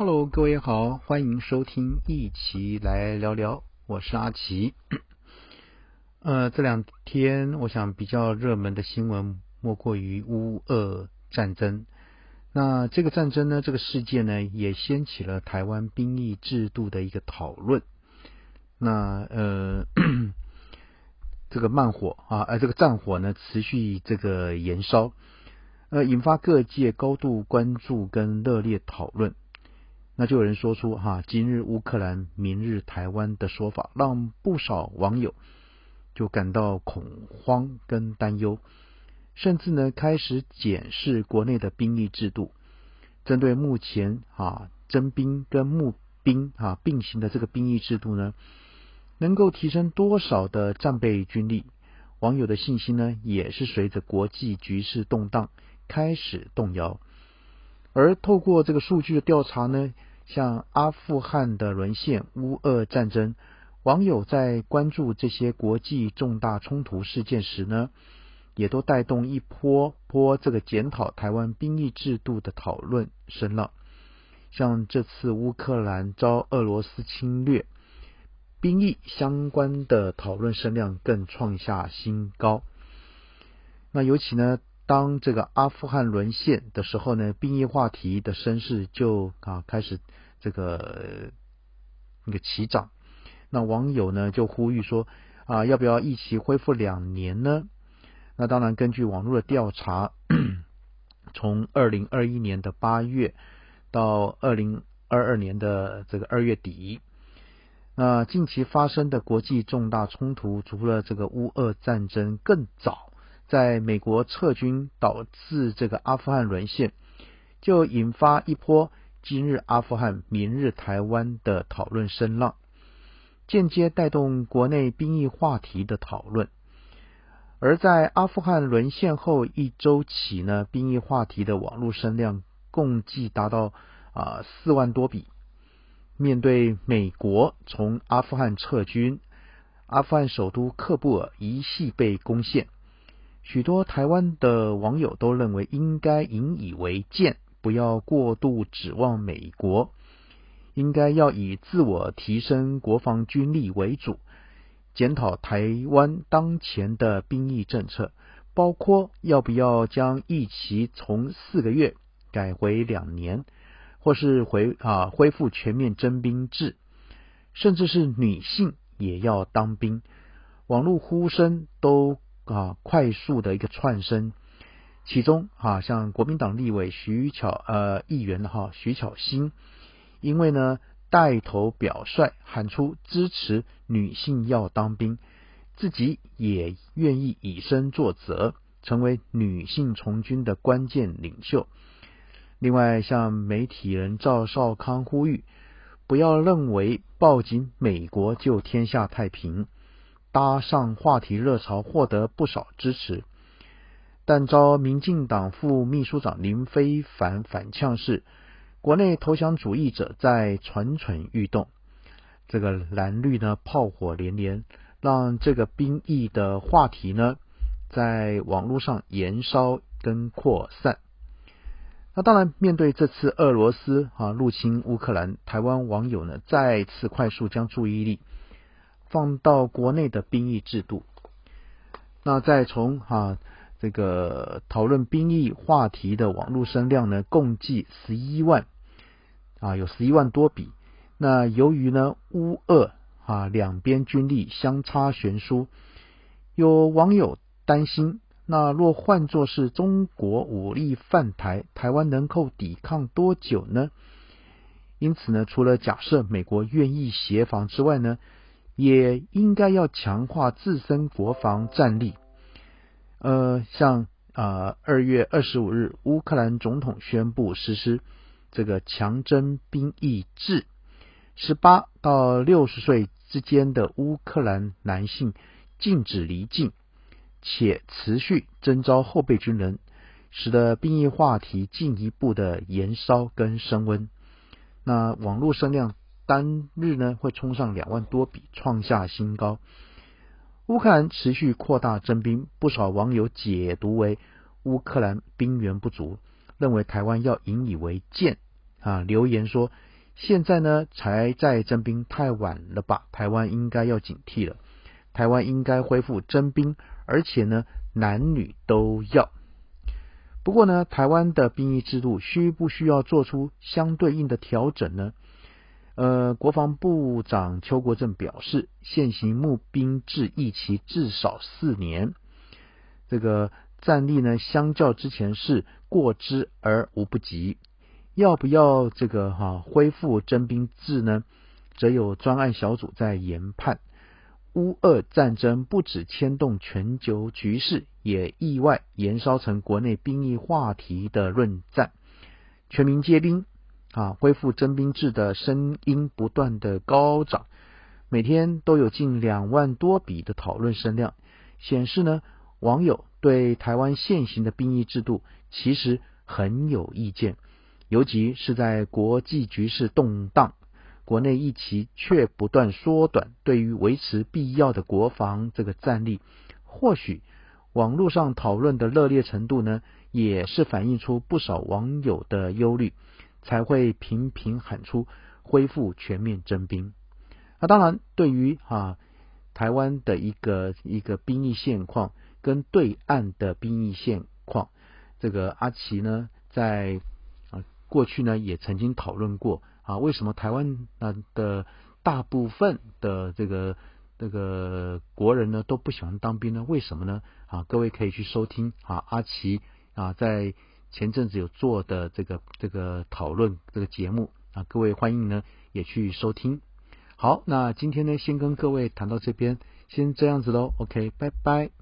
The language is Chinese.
Hello，各位好，欢迎收听一起来聊聊，我是阿奇。呃，这两天我想比较热门的新闻莫过于乌俄战争。那这个战争呢，这个事件呢，也掀起了台湾兵役制度的一个讨论。那呃，这个慢火啊，呃，这个战火呢，持续这个延烧，呃，引发各界高度关注跟热烈讨论。那就有人说出哈，今日乌克兰，明日台湾的说法，让不少网友就感到恐慌跟担忧，甚至呢开始检视国内的兵役制度，针对目前啊征兵跟募兵啊并行的这个兵役制度呢，能够提升多少的战备军力？网友的信心呢，也是随着国际局势动荡开始动摇，而透过这个数据的调查呢。像阿富汗的沦陷、乌俄战争，网友在关注这些国际重大冲突事件时呢，也都带动一波波这个检讨台湾兵役制度的讨论声浪。像这次乌克兰遭俄罗斯侵略，兵役相关的讨论声量更创下新高。那尤其呢？当这个阿富汗沦陷的时候呢，兵役话题的声势就啊开始这个那个起涨。那网友呢就呼吁说啊，要不要一起恢复两年呢？那当然，根据网络的调查，从二零二一年的八月到二零二二年的这个二月底，那近期发生的国际重大冲突，除了这个乌俄战争，更早。在美国撤军导致这个阿富汗沦陷，就引发一波今日阿富汗、明日台湾的讨论声浪，间接带动国内兵役话题的讨论。而在阿富汗沦陷后一周起呢，兵役话题的网络声量共计达到啊四万多笔。面对美国从阿富汗撤军，阿富汗首都喀布尔一系被攻陷。许多台湾的网友都认为，应该引以为鉴，不要过度指望美国，应该要以自我提升国防军力为主，检讨台湾当前的兵役政策，包括要不要将役期从四个月改回两年，或是回啊恢复全面征兵制，甚至是女性也要当兵。网络呼声都。啊，快速的一个窜升，其中啊，像国民党立委徐巧呃议员哈徐巧芯，因为呢带头表率喊出支持女性要当兵，自己也愿意以身作则，成为女性从军的关键领袖。另外，像媒体人赵少康呼吁，不要认为抱紧美国就天下太平。搭上话题热潮，获得不少支持，但遭民进党副秘书长林非凡反呛是国内投降主义者在蠢蠢欲动。这个蓝绿呢炮火连连，让这个兵役的话题呢在网络上延烧跟扩散。那当然，面对这次俄罗斯啊入侵乌克兰，台湾网友呢再次快速将注意力。放到国内的兵役制度，那再从哈这个讨论兵役话题的网络声量呢，共计十一万啊，有十一万多笔。那由于呢乌俄啊两边军力相差悬殊，有网友担心，那若换作是中国武力犯台，台湾能够抵抗多久呢？因此呢，除了假设美国愿意协防之外呢？也应该要强化自身国防战力。呃，像啊，二月二十五日，乌克兰总统宣布实施这个强征兵役制，十八到六十岁之间的乌克兰男性禁止离境，且持续征召后备军人，使得兵役话题进一步的延烧跟升温。那网络声量。单日呢会冲上两万多笔，创下新高。乌克兰持续扩大征兵，不少网友解读为乌克兰兵源不足，认为台湾要引以为鉴啊。留言说现在呢才在征兵，太晚了吧？台湾应该要警惕了。台湾应该恢复征兵，而且呢男女都要。不过呢，台湾的兵役制度需不需要做出相对应的调整呢？呃，国防部长邱国正表示，现行募兵制役期至少四年，这个战力呢，相较之前是过之而无不及。要不要这个哈恢复征兵制呢？则有专案小组在研判。乌俄战争不止牵动全球局势，也意外延烧成国内兵役话题的论战。全民皆兵。啊，恢复征兵制的声音不断的高涨，每天都有近两万多笔的讨论声量，显示呢，网友对台湾现行的兵役制度其实很有意见，尤其是在国际局势动荡，国内疫情却不断缩短，对于维持必要的国防这个战力，或许网络上讨论的热烈程度呢，也是反映出不少网友的忧虑。才会频频喊出恢复全面征兵。那当然，对于啊台湾的一个一个兵役现况跟对岸的兵役现况，这个阿奇呢在啊过去呢也曾经讨论过啊为什么台湾啊的大部分的这个这个国人呢都不喜欢当兵呢？为什么呢？啊各位可以去收听啊阿奇啊在。前阵子有做的这个这个讨论这个节目啊，各位欢迎呢也去收听。好，那今天呢先跟各位谈到这边，先这样子喽。OK，拜拜。